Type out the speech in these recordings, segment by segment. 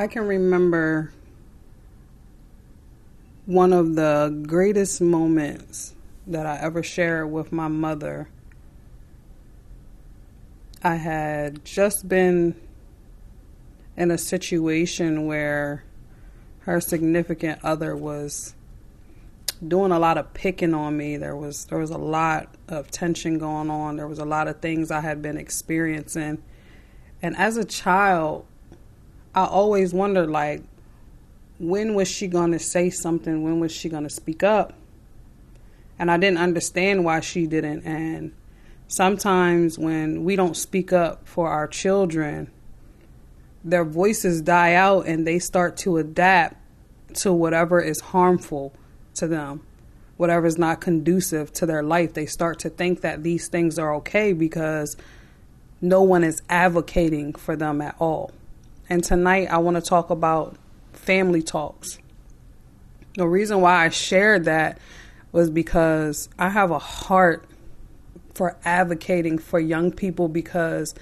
I can remember one of the greatest moments that I ever shared with my mother. I had just been in a situation where her significant other was doing a lot of picking on me. There was there was a lot of tension going on. There was a lot of things I had been experiencing. And as a child, I always wondered like when was she going to say something? When was she going to speak up? And I didn't understand why she didn't. And sometimes when we don't speak up for our children, their voices die out and they start to adapt to whatever is harmful to them, whatever is not conducive to their life. They start to think that these things are okay because no one is advocating for them at all. And tonight I want to talk about family talks. The reason why I shared that was because I have a heart for advocating for young people because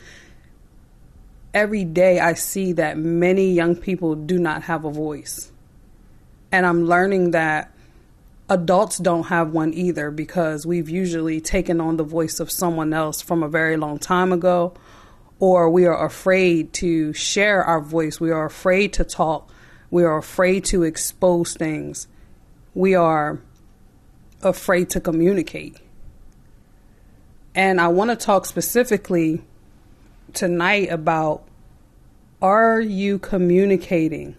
every day I see that many young people do not have a voice. And I'm learning that adults don't have one either because we've usually taken on the voice of someone else from a very long time ago, or we are afraid to share our voice. We are afraid to talk we are afraid to expose things. We are afraid to communicate. And I want to talk specifically tonight about are you communicating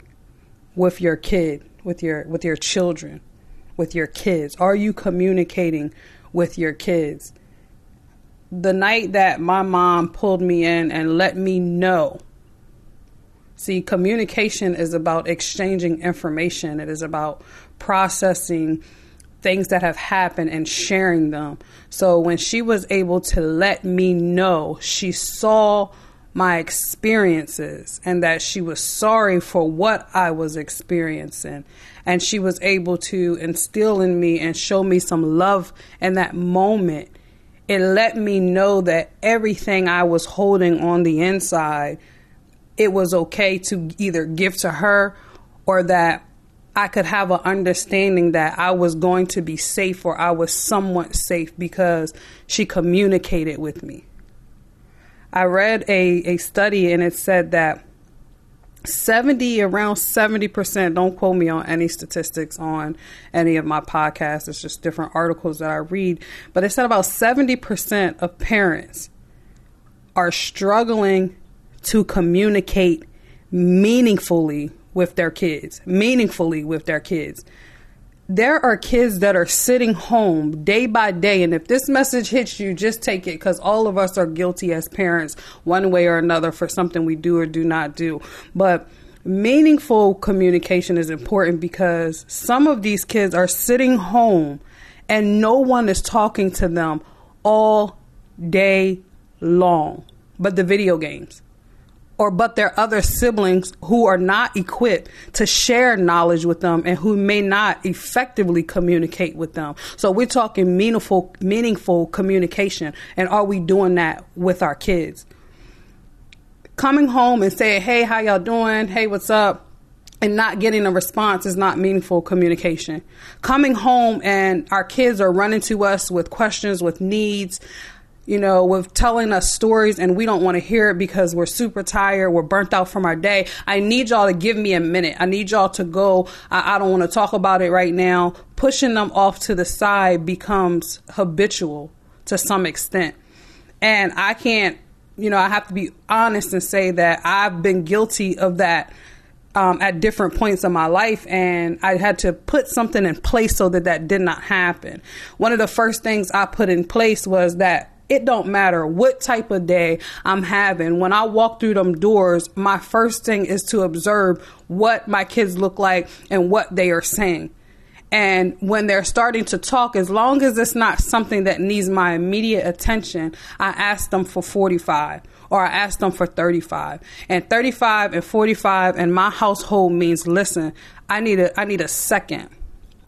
with your kid, with your with your children, with your kids? Are you communicating with your kids? The night that my mom pulled me in and let me know See, communication is about exchanging information, it is about processing things that have happened and sharing them. So when she was able to let me know, she saw my experiences and that she was sorry for what I was experiencing. And she was able to instill in me and show me some love in that moment. It let me know that everything I was holding on the inside it was okay to either give to her or that I could have an understanding that I was going to be safe or I was somewhat safe because she communicated with me. I read a, a study and it said that 70 around 70% don't quote me on any statistics on any of my podcasts. It's just different articles that i read. But it said about 70% of parents are struggling to communicate meaningfully with their kids, meaningfully with their kids. There are kids that are sitting home day by day, and if this message hits you, just take it because all of us are guilty as parents, one way or another, for something we do or do not do. But meaningful communication is important because some of these kids are sitting home and no one is talking to them all day long but the video games or but their other siblings who are not equipped to share knowledge with them and who may not effectively communicate with them. So we're talking meaningful meaningful communication and are we doing that with our kids? Coming home and saying, "Hey, how y'all doing? Hey, what's up?" and not getting a response is not meaningful communication. Coming home and our kids are running to us with questions, with needs, you know, with telling us stories and we don't want to hear it because we're super tired, we're burnt out from our day. I need y'all to give me a minute. I need y'all to go. I, I don't want to talk about it right now. Pushing them off to the side becomes habitual to some extent. And I can't, you know, I have to be honest and say that I've been guilty of that. Um, at different points in my life, and I had to put something in place so that that did not happen. One of the first things I put in place was that it don't matter what type of day I'm having. When I walk through them doors, my first thing is to observe what my kids look like and what they are saying. And when they're starting to talk, as long as it's not something that needs my immediate attention, I ask them for 45 or I ask them for 35. And 35 and 45 in my household means listen, I need a I need a second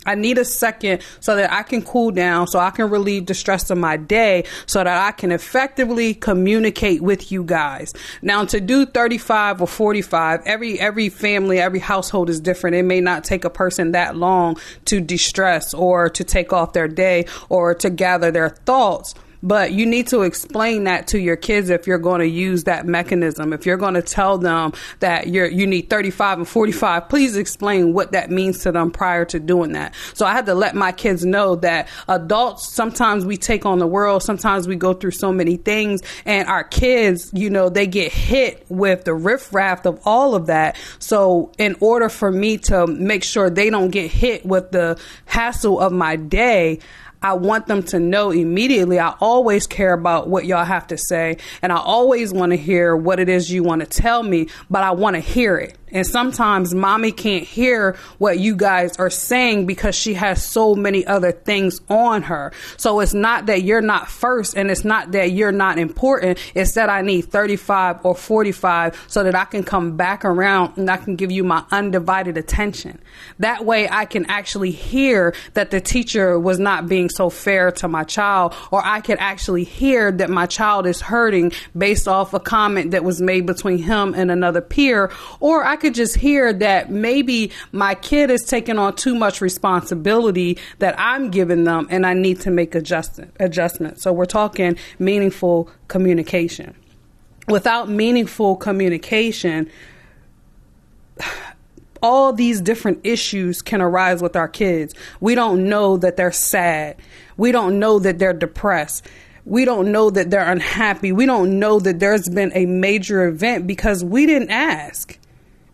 I need a second so that I can cool down, so I can relieve the stress of my day, so that I can effectively communicate with you guys. Now, to do 35 or 45, every every family, every household is different. It may not take a person that long to distress or to take off their day or to gather their thoughts. But you need to explain that to your kids if you're going to use that mechanism. If you're going to tell them that you're you need 35 and 45, please explain what that means to them prior to doing that. So I had to let my kids know that adults sometimes we take on the world, sometimes we go through so many things, and our kids, you know, they get hit with the riffraff of all of that. So in order for me to make sure they don't get hit with the hassle of my day, I want them to know immediately. I always care about what y'all have to say, and I always want to hear what it is you want to tell me, but I want to hear it. And sometimes mommy can't hear what you guys are saying because she has so many other things on her. So it's not that you're not first and it's not that you're not important. It's that I need 35 or 45 so that I can come back around and I can give you my undivided attention. That way I can actually hear that the teacher was not being so fair to my child or I can actually hear that my child is hurting based off a comment that was made between him and another peer or I could just hear that maybe my kid is taking on too much responsibility that I'm giving them and I need to make adjustment adjustment. So we're talking meaningful communication. Without meaningful communication, all these different issues can arise with our kids. We don't know that they're sad. We don't know that they're depressed. We don't know that they're unhappy. We don't know that there's been a major event because we didn't ask.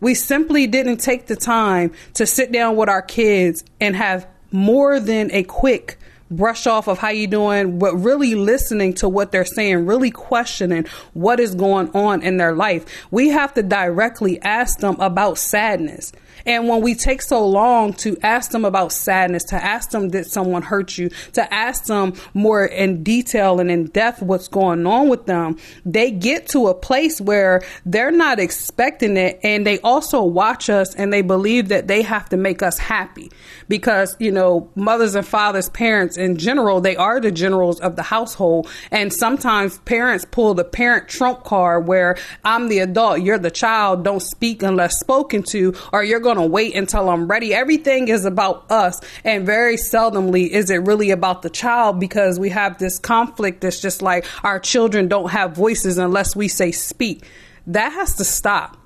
We simply didn't take the time to sit down with our kids and have more than a quick brush off of how you doing, but really listening to what they're saying, really questioning what is going on in their life. We have to directly ask them about sadness. And when we take so long to ask them about sadness, to ask them did someone hurt you, to ask them more in detail and in depth what's going on with them, they get to a place where they're not expecting it. And they also watch us and they believe that they have to make us happy because, you know, mothers and fathers, parents in general, they are the generals of the household. And sometimes parents pull the parent trump card where I'm the adult, you're the child, don't speak unless spoken to, or you're going to wait until I'm ready. Everything is about us. And very seldomly is it really about the child because we have this conflict that's just like our children don't have voices unless we say speak. That has to stop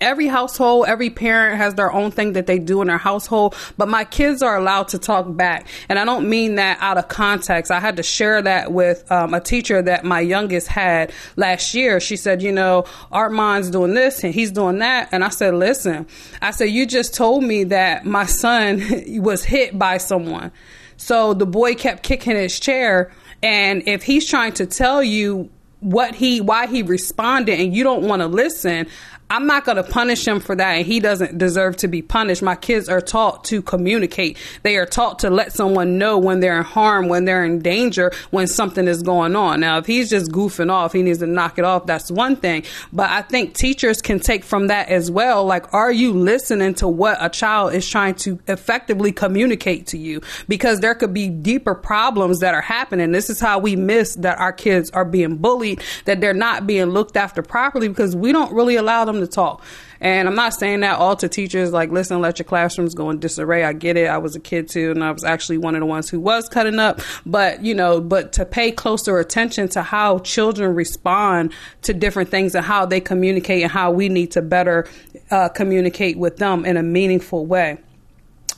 every household, every parent has their own thing that they do in their household, but my kids are allowed to talk back. And I don't mean that out of context. I had to share that with um, a teacher that my youngest had last year. She said, you know, Armand's doing this and he's doing that. And I said, listen, I said, you just told me that my son was hit by someone. So the boy kept kicking his chair. And if he's trying to tell you what he why he responded and you don't want to listen I'm not going to punish him for that, and he doesn't deserve to be punished. My kids are taught to communicate. They are taught to let someone know when they're in harm, when they're in danger, when something is going on. Now, if he's just goofing off, he needs to knock it off. That's one thing. But I think teachers can take from that as well. Like, are you listening to what a child is trying to effectively communicate to you? Because there could be deeper problems that are happening. This is how we miss that our kids are being bullied, that they're not being looked after properly because we don't really allow them to talk. And I'm not saying that all to teachers, like, listen, let your classrooms go in disarray. I get it. I was a kid too, and I was actually one of the ones who was cutting up. But, you know, but to pay closer attention to how children respond to different things and how they communicate and how we need to better uh, communicate with them in a meaningful way.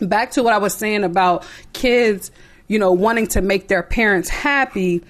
Back to what I was saying about kids, you know, wanting to make their parents happy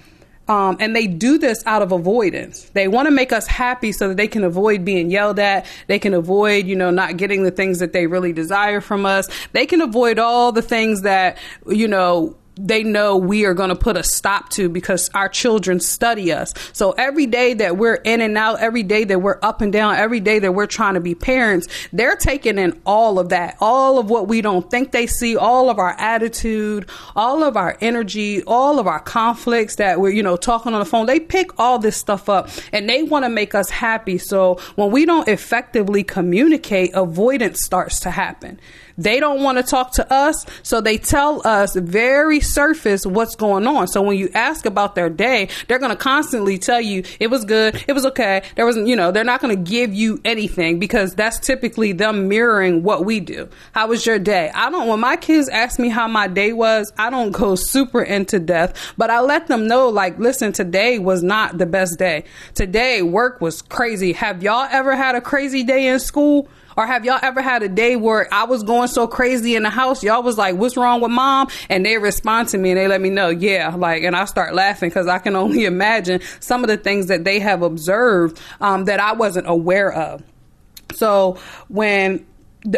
um, and they do this out of avoidance. They want to make us happy so that they can avoid being yelled at. They can avoid, you know, not getting the things that they really desire from us. They can avoid all the things that, you know, they know we are going to put a stop to because our children study us. So every day that we're in and out, every day that we're up and down, every day that we're trying to be parents, they're taking in all of that, all of what we don't think they see, all of our attitude, all of our energy, all of our conflicts that we're, you know, talking on the phone. They pick all this stuff up and they want to make us happy. So when we don't effectively communicate, avoidance starts to happen They don't want to talk to us, so they tell us very surface what's going on. So when you ask about their day, they're going to constantly tell you it was good, it was okay. There wasn't, you know, they're not going to give you anything because that's typically them mirroring what we do. How was your day? I don't when my kids ask me how my day was, I don't go super into depth, but I let them know like, listen, today was not the best day. Today work was crazy. Have y'all ever had a crazy day in school? Or have y'all ever had a day where I was going so crazy in the house? Y'all was like, what's wrong with mom? And they respond to me and they let me know, yeah, like, and I start laughing because I can only imagine some of the things that they have observed um, that I wasn't aware of. So when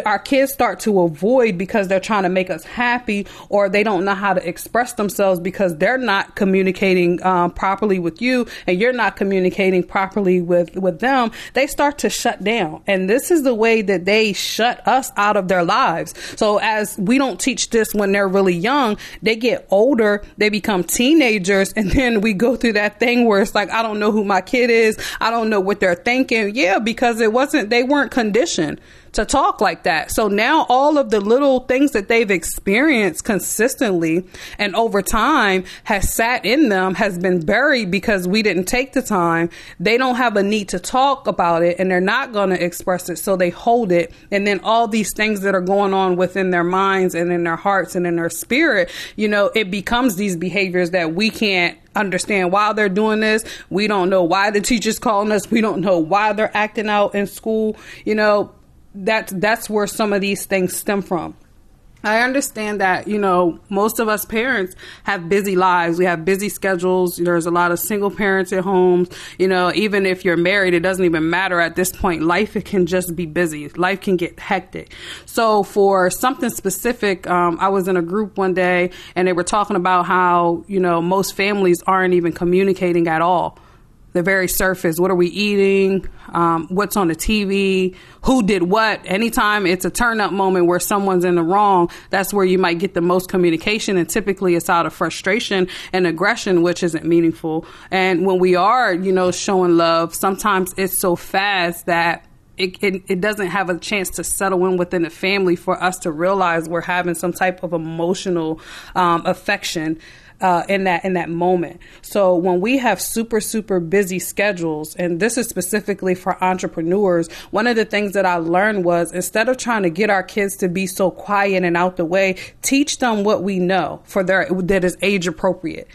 our kids start to avoid because they're trying to make us happy or they don't know how to express themselves because they're not communicating um, properly with you and you're not communicating properly with with them they start to shut down. And this is the way that they shut us out of their lives. So as we don't teach this when they're really young they get older they become teenagers and then we go through that thing where it's like i don't know who my kid is. I don't know what they're thinking. Yeah because it wasn't they weren't conditioned to talk like that. So now all of the little things that they've experienced consistently and over time has sat in them, has been buried because we didn't take the time. They don't have a need to talk about it and they're not going to express it. So they hold it. And then all these things that are going on within their minds and in their hearts and in their spirit, you know, it becomes these behaviors that we can't understand why they're doing this. We don't know why the teacher's calling us. We don't know why they're acting out in school. You know, that's that's where some of these things stem from. I understand that, you know, most of us parents have busy lives. We have busy schedules. There's a lot of single parents at homes. You know, even if you're married, it doesn't even matter at this point. Life it can just be busy. Life can get hectic. So for something specific, um, I was in a group one day and they were talking about how, you know, most families aren't even communicating at all the very surface. What are we eating? Um, what's on the TV? Who did what? Anytime it's a turn up moment where someone's in the wrong, that's where you might get the most communication. And typically it's out of frustration and aggression, which isn't meaningful. And when we are, you know, showing love, sometimes it's so fast that it, it, it, doesn't have a chance to settle in within the family for us to realize we're having some type of emotional um, affection uh, in that in that moment. So when we have super super busy schedules, and this is specifically for entrepreneurs, one of the things that I learned was instead of trying to get our kids to be so quiet and out the way, teach them what we know for their that is age appropriate.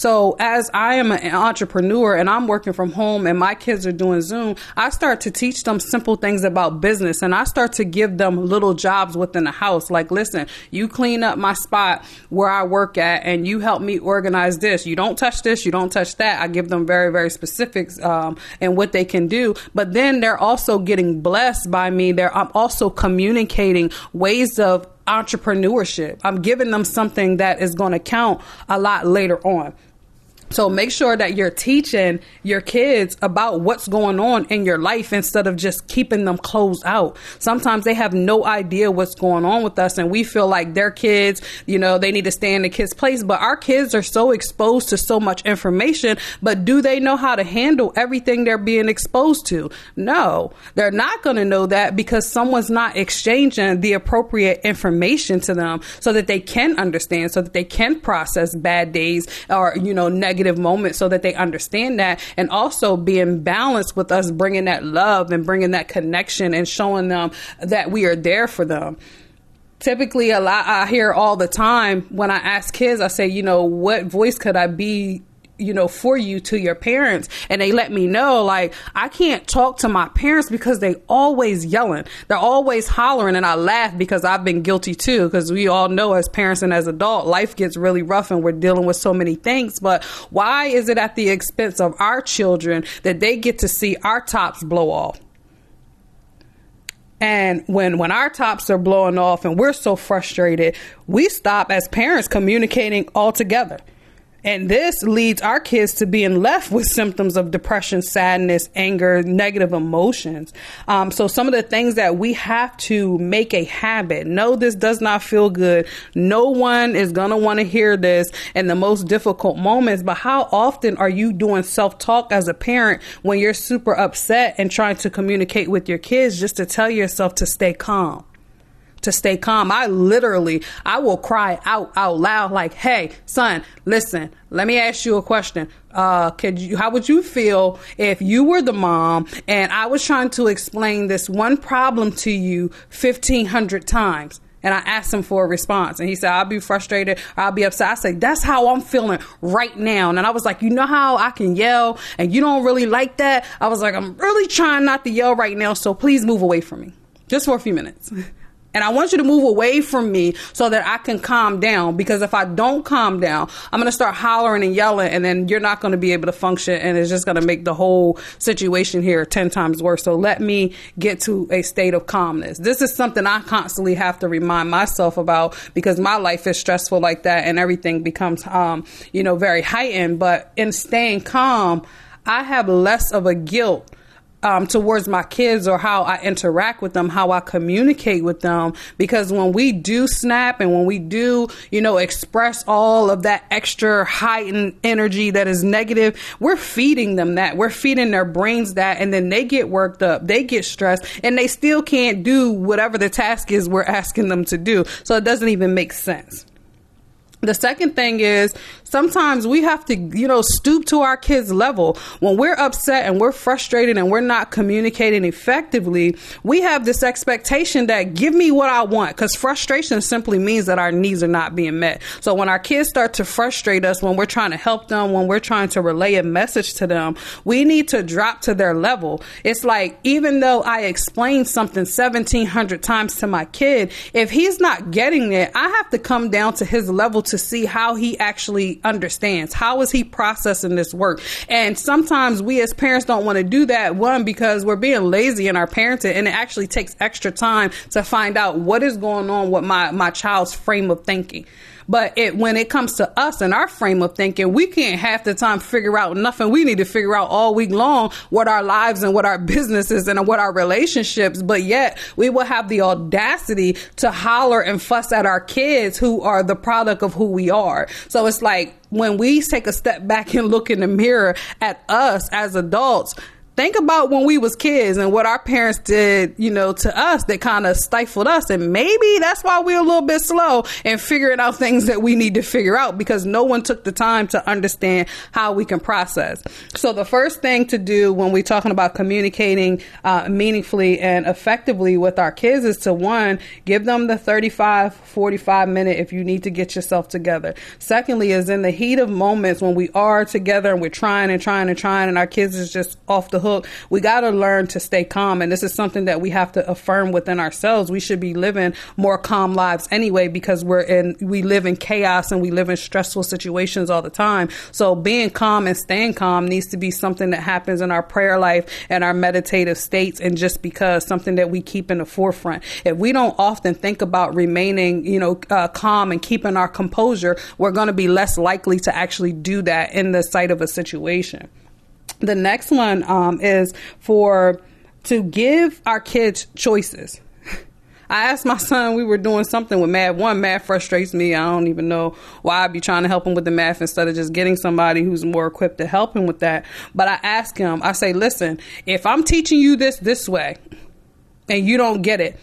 So as I am an entrepreneur and I'm working from home and my kids are doing Zoom, I start to teach them simple things about business and I start to give them little jobs within the house. Like, listen, you clean up my spot where I work at and you help me organize this. You don't touch this, you don't touch that. I give them very, very specifics um, and what they can do. But then they're also getting blessed by me. They're I'm also communicating ways of entrepreneurship. I'm giving them something that is going to count a lot later on. So make sure that you're teaching your kids about what's going on in your life instead of just keeping them closed out. Sometimes they have no idea what's going on with us and we feel like their kids, you know, they need to stay in the kids' place. But our kids are so exposed to so much information, but do they know how to handle everything they're being exposed to? No, they're not going to know that because someone's not exchanging the appropriate information to them so that they can understand, so that they can process bad days or, you know, negative negative moments so that they understand that. And also being balanced with us bringing that love and bringing that connection and showing them that we are there for them. Typically a lot I hear all the time when I ask kids, I say, you know, what voice could I be you know, for you to your parents. And they let me know, like, I can't talk to my parents because they always yelling. They're always hollering. And I laugh because I've been guilty too, because we all know as parents and as adult, life gets really rough and we're dealing with so many things. But why is it at the expense of our children that they get to see our tops blow off? And when when our tops are blowing off and we're so frustrated, we stop as parents communicating altogether. And this leads our kids to being left with symptoms of depression, sadness, anger, negative emotions. Um, so some of the things that we have to make a habit. No, this does not feel good. No one is going to want to hear this in the most difficult moments. But how often are you doing self talk as a parent when you're super upset and trying to communicate with your kids just to tell yourself to stay calm? To stay calm. I literally, I will cry out out loud like, "Hey, son, listen. Let me ask you a question. Uh, could you, how would you feel if you were the mom and I was trying to explain this one problem to you 1500 times? And I asked him for a response. And he said, I'll be frustrated. I'll be upset. I said, that's how I'm feeling right now. And I was like, you know how I can yell and you don't really like that? I was like, I'm really trying not to yell right now. So please move away from me just for a few minutes. And I want you to move away from me so that I can calm down. Because if I don't calm down, I'm going to start hollering and yelling, and then you're not going to be able to function, and it's just going to make the whole situation here 10 times worse. So let me get to a state of calmness. This is something I constantly have to remind myself about because my life is stressful like that, and everything becomes, um, you know, very heightened. But in staying calm, I have less of a guilt um, towards my kids or how I interact with them, how I communicate with them. Because when we do snap and when we do, you know, express all of that extra heightened energy that is negative, we're feeding them that. We're feeding their brains that. And then they get worked up, they get stressed, and they still can't do whatever the task is we're asking them to do. So it doesn't even make sense. The second thing is sometimes we have to, you know, stoop to our kids' level. When we're upset and we're frustrated and we're not communicating effectively, we have this expectation that give me what I want because frustration simply means that our needs are not being met. So when our kids start to frustrate us, when we're trying to help them, when we're trying to relay a message to them, we need to drop to their level. It's like, even though I explain something 1700 times to my kid, if he's not getting it, I have to come down to his level to see how he actually understands. How is he processing this work? And sometimes we as parents don't want to do that. One, because we're being lazy in our parenting and it actually takes extra time to find out what is going on with my, my child's frame of thinking. But it, when it comes to us and our frame of thinking, we can't half the time figure out nothing. We need to figure out all week long what our lives and what our businesses and what our relationships. But yet we will have the audacity to holler and fuss at our kids who are the product of who we are. So it's like when we take a step back and look in the mirror at us as adults, think about when we was kids and what our parents did, you know, to us that kind of stifled us. And maybe that's why we're a little bit slow in figuring out things that we need to figure out because no one took the time to understand how we can process. So the first thing to do when we're talking about communicating uh, meaningfully and effectively with our kids is to one, give them the 35, 45 minute if you need to get yourself together. Secondly, is in the heat of moments when we are together and we're trying and trying and trying and our kids is just off the hook We got to learn to stay calm. And this is something that we have to affirm within ourselves. We should be living more calm lives anyway because we're in, we live in chaos and we live in stressful situations all the time. So being calm and staying calm needs to be something that happens in our prayer life and our meditative states. And just because something that we keep in the forefront. If we don't often think about remaining, you know, uh, calm and keeping our composure, we're going to be less likely to actually do that in the sight of a situation. The next one um, is for to give our kids choices. I asked my son, we were doing something with math. One, math frustrates me. I don't even know why I'd be trying to help him with the math instead of just getting somebody who's more equipped to help him with that. But I ask him, I say, listen, if I'm teaching you this this way and you don't get it,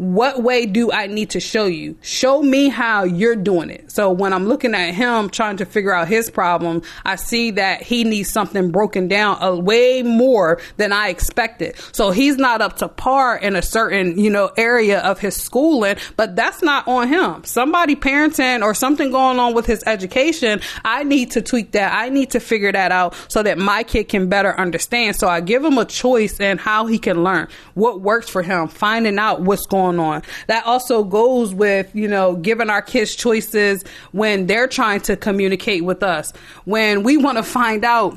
what way do I need to show you? Show me how you're doing it. So when I'm looking at him trying to figure out his problem, I see that he needs something broken down a way more than I expected. So he's not up to par in a certain, you know, area of his schooling, but that's not on him. Somebody parenting or something going on with his education, I need to tweak that. I need to figure that out so that my kid can better understand. So I give him a choice in how he can learn, what works for him, finding out what's going going on. That also goes with, you know, giving our kids choices when they're trying to communicate with us. When we want to find out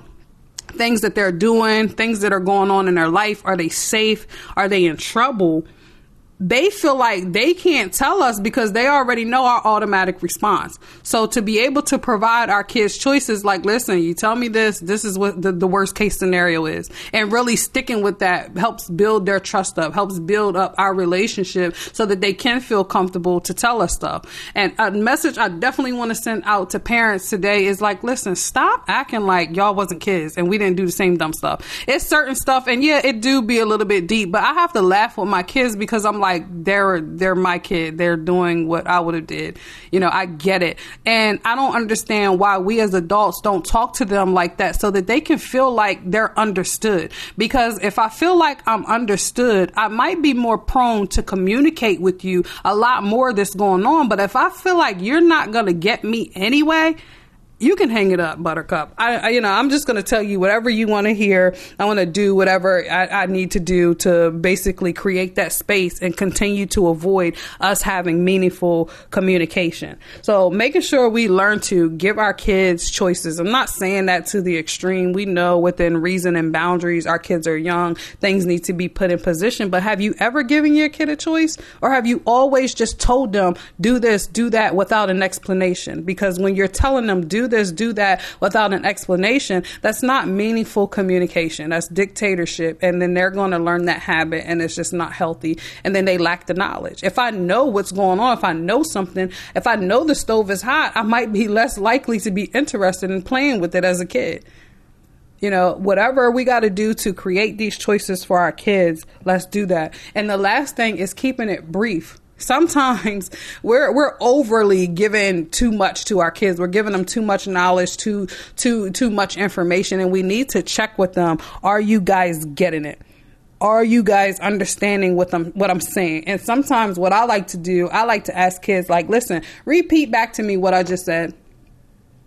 things that they're doing, things that are going on in their life, are they safe? Are they in trouble? They feel like they can't tell us because they already know our automatic response. So to be able to provide our kids choices like, listen, you tell me this, this is what the, the worst case scenario is. And really sticking with that helps build their trust up, helps build up our relationship so that they can feel comfortable to tell us stuff. And a message I definitely want to send out to parents today is like, listen, stop acting like y'all wasn't kids and we didn't do the same dumb stuff. It's certain stuff and yeah, it do be a little bit deep, but I have to laugh with my kids because I'm like, like they're they're my kid. They're doing what I would have did. You know, I get it. And I don't understand why we as adults don't talk to them like that so that they can feel like they're understood. Because if I feel like I'm understood, I might be more prone to communicate with you a lot more that's going on. But if I feel like you're not going to get me anyway, you can hang it up, Buttercup. I, I you know, I'm just going to tell you whatever you want to hear. I want to do whatever I, I, need to do to basically create that space and continue to avoid us having meaningful communication. So making sure we learn to give our kids choices. I'm not saying that to the extreme. We know within reason and boundaries, our kids are young. Things need to be put in position. But have you ever given your kid a choice, or have you always just told them do this, do that without an explanation? Because when you're telling them do this, do that without an explanation, that's not meaningful communication. That's dictatorship. And then they're going to learn that habit and it's just not healthy. And then they lack the knowledge. If I know what's going on, if I know something, if I know the stove is hot, I might be less likely to be interested in playing with it as a kid you know, whatever we got to do to create these choices for our kids, let's do that. And the last thing is keeping it brief sometimes we're we're overly giving too much to our kids. We're giving them too much knowledge, too too too much information, and we need to check with them. Are you guys getting it? Are you guys understanding what I'm what I'm saying? And sometimes what I like to do, I like to ask kids like, "Listen, repeat back to me what I just said."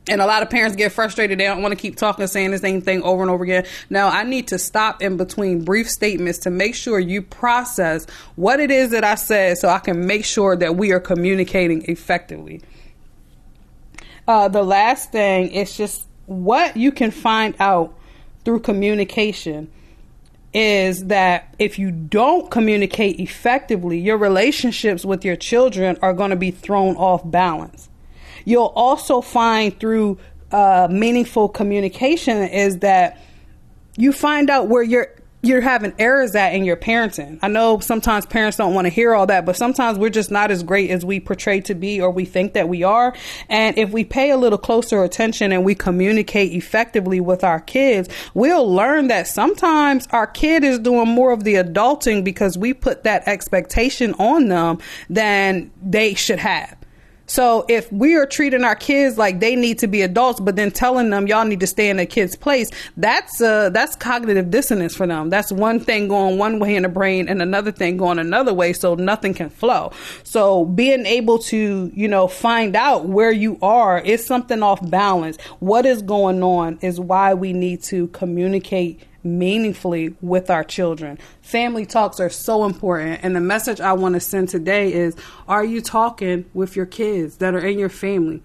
And a lot of parents get frustrated. They don't want to keep talking, saying the same thing over and over again. Now, I need to stop in between brief statements to make sure you process what it is that I said so I can make sure that we are communicating effectively. Uh, the last thing is just what you can find out through communication is that if you don't communicate effectively, your relationships with your children are going to be thrown off balance. You'll also find through uh, meaningful communication is that you find out where you're you're having errors at in your parenting. I know sometimes parents don't want to hear all that, but sometimes we're just not as great as we portray to be or we think that we are. And if we pay a little closer attention and we communicate effectively with our kids, we'll learn that sometimes our kid is doing more of the adulting because we put that expectation on them than they should have. So if we are treating our kids like they need to be adults, but then telling them y'all need to stay in a kid's place, that's uh that's cognitive dissonance for them. That's one thing going one way in the brain and another thing going another way, so nothing can flow. So being able to you know find out where you are is something off balance. What is going on is why we need to communicate meaningfully with our children. Family talks are so important. And the message I want to send today is Are you talking with your kids that are in your family?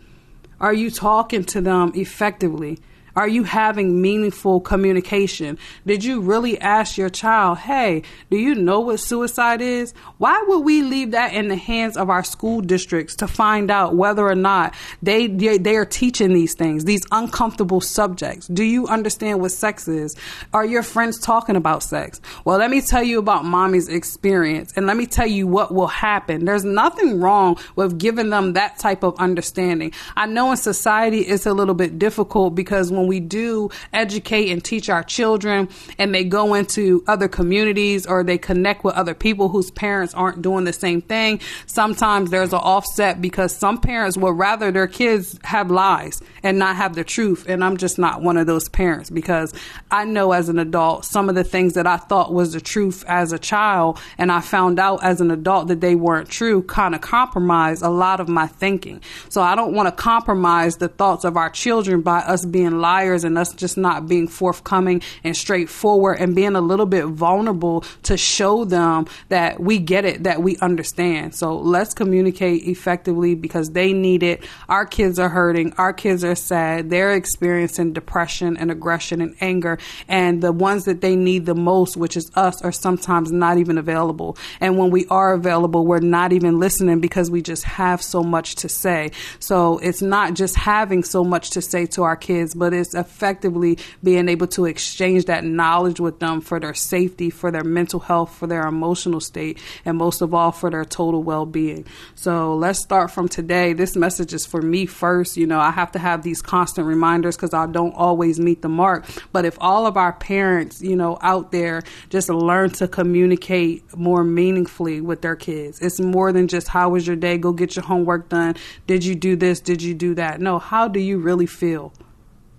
Are you talking to them effectively? Are you having meaningful communication? Did you really ask your child, hey, do you know what suicide is? Why would we leave that in the hands of our school districts to find out whether or not they, they are teaching these things, these uncomfortable subjects? Do you understand what sex is? Are your friends talking about sex? Well, let me tell you about mommy's experience and let me tell you what will happen. There's nothing wrong with giving them that type of understanding. I know in society it's a little bit difficult because when when we do educate and teach our children and they go into other communities or they connect with other people whose parents aren't doing the same thing, sometimes there's an offset because some parents would rather their kids have lies and not have the truth. And I'm just not one of those parents because I know as an adult some of the things that I thought was the truth as a child and I found out as an adult that they weren't true kind of compromise a lot of my thinking. So I don't want to compromise the thoughts of our children by us being lied and us just not being forthcoming and straightforward and being a little bit vulnerable to show them that we get it, that we understand. So let's communicate effectively because they need it. Our kids are hurting. Our kids are sad. They're experiencing depression and aggression and anger. And the ones that they need the most, which is us, are sometimes not even available. And when we are available, we're not even listening because we just have so much to say. So it's not just having so much to say to our kids, but it's effectively being able to exchange that knowledge with them for their safety, for their mental health, for their emotional state, and most of all, for their total well being. So let's start from today. This message is for me first. You know, I have to have these constant reminders because I don't always meet the mark. But if all of our parents, you know, out there just learn to communicate more meaningfully with their kids, it's more than just how was your day? Go get your homework done. Did you do this? Did you do that? No, how do you really feel?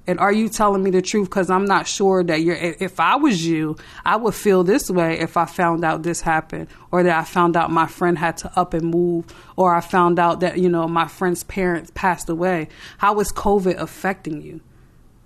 And are you telling me the truth? Because I'm not sure that you're. If I was you, I would feel this way if I found out this happened, or that I found out my friend had to up and move, or I found out that you know my friend's parents passed away. How is COVID affecting you?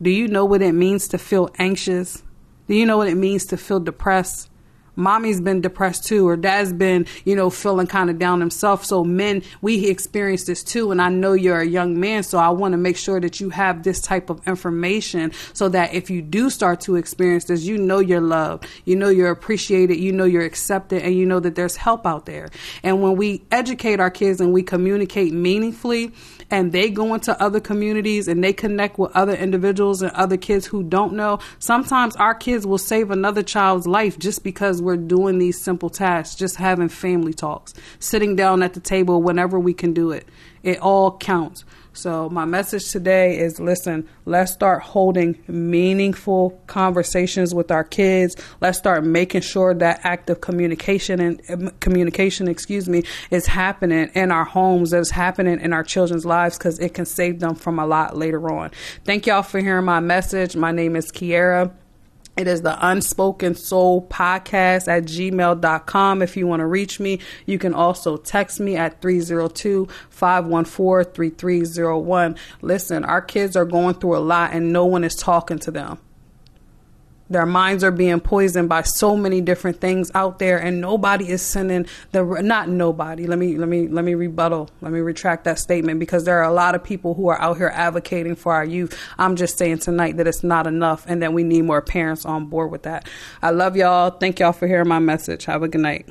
Do you know what it means to feel anxious? Do you know what it means to feel depressed? Mommy's been depressed too, or dad's been, you know, feeling kind of down himself. So men, we experience this too. And I know you're a young man, so I want to make sure that you have this type of information so that if you do start to experience this, you know you're loved, you know you're appreciated, you know you're accepted, and you know that there's help out there. And when we educate our kids and we communicate meaningfully, and they go into other communities and they connect with other individuals and other kids who don't know, sometimes our kids will save another child's life just because we're doing these simple tasks, just having family talks, sitting down at the table whenever we can do it. It all counts. So, my message today is listen, let's start holding meaningful conversations with our kids. Let's start making sure that active communication and uh, communication, excuse me, is happening in our homes, that is happening in our children's lives because it can save them from a lot later on. Thank y'all for hearing my message. My name is Kiera. It is the Unspoken Soul Podcast at gmail.com. If you want to reach me, you can also text me at 302 514 3301. Listen, our kids are going through a lot and no one is talking to them. Their minds are being poisoned by so many different things out there, and nobody is sending the not nobody. Let me let me let me rebuttal. Let me retract that statement because there are a lot of people who are out here advocating for our youth. I'm just saying tonight that it's not enough, and that we need more parents on board with that. I love y'all. Thank y'all for hearing my message. Have a good night.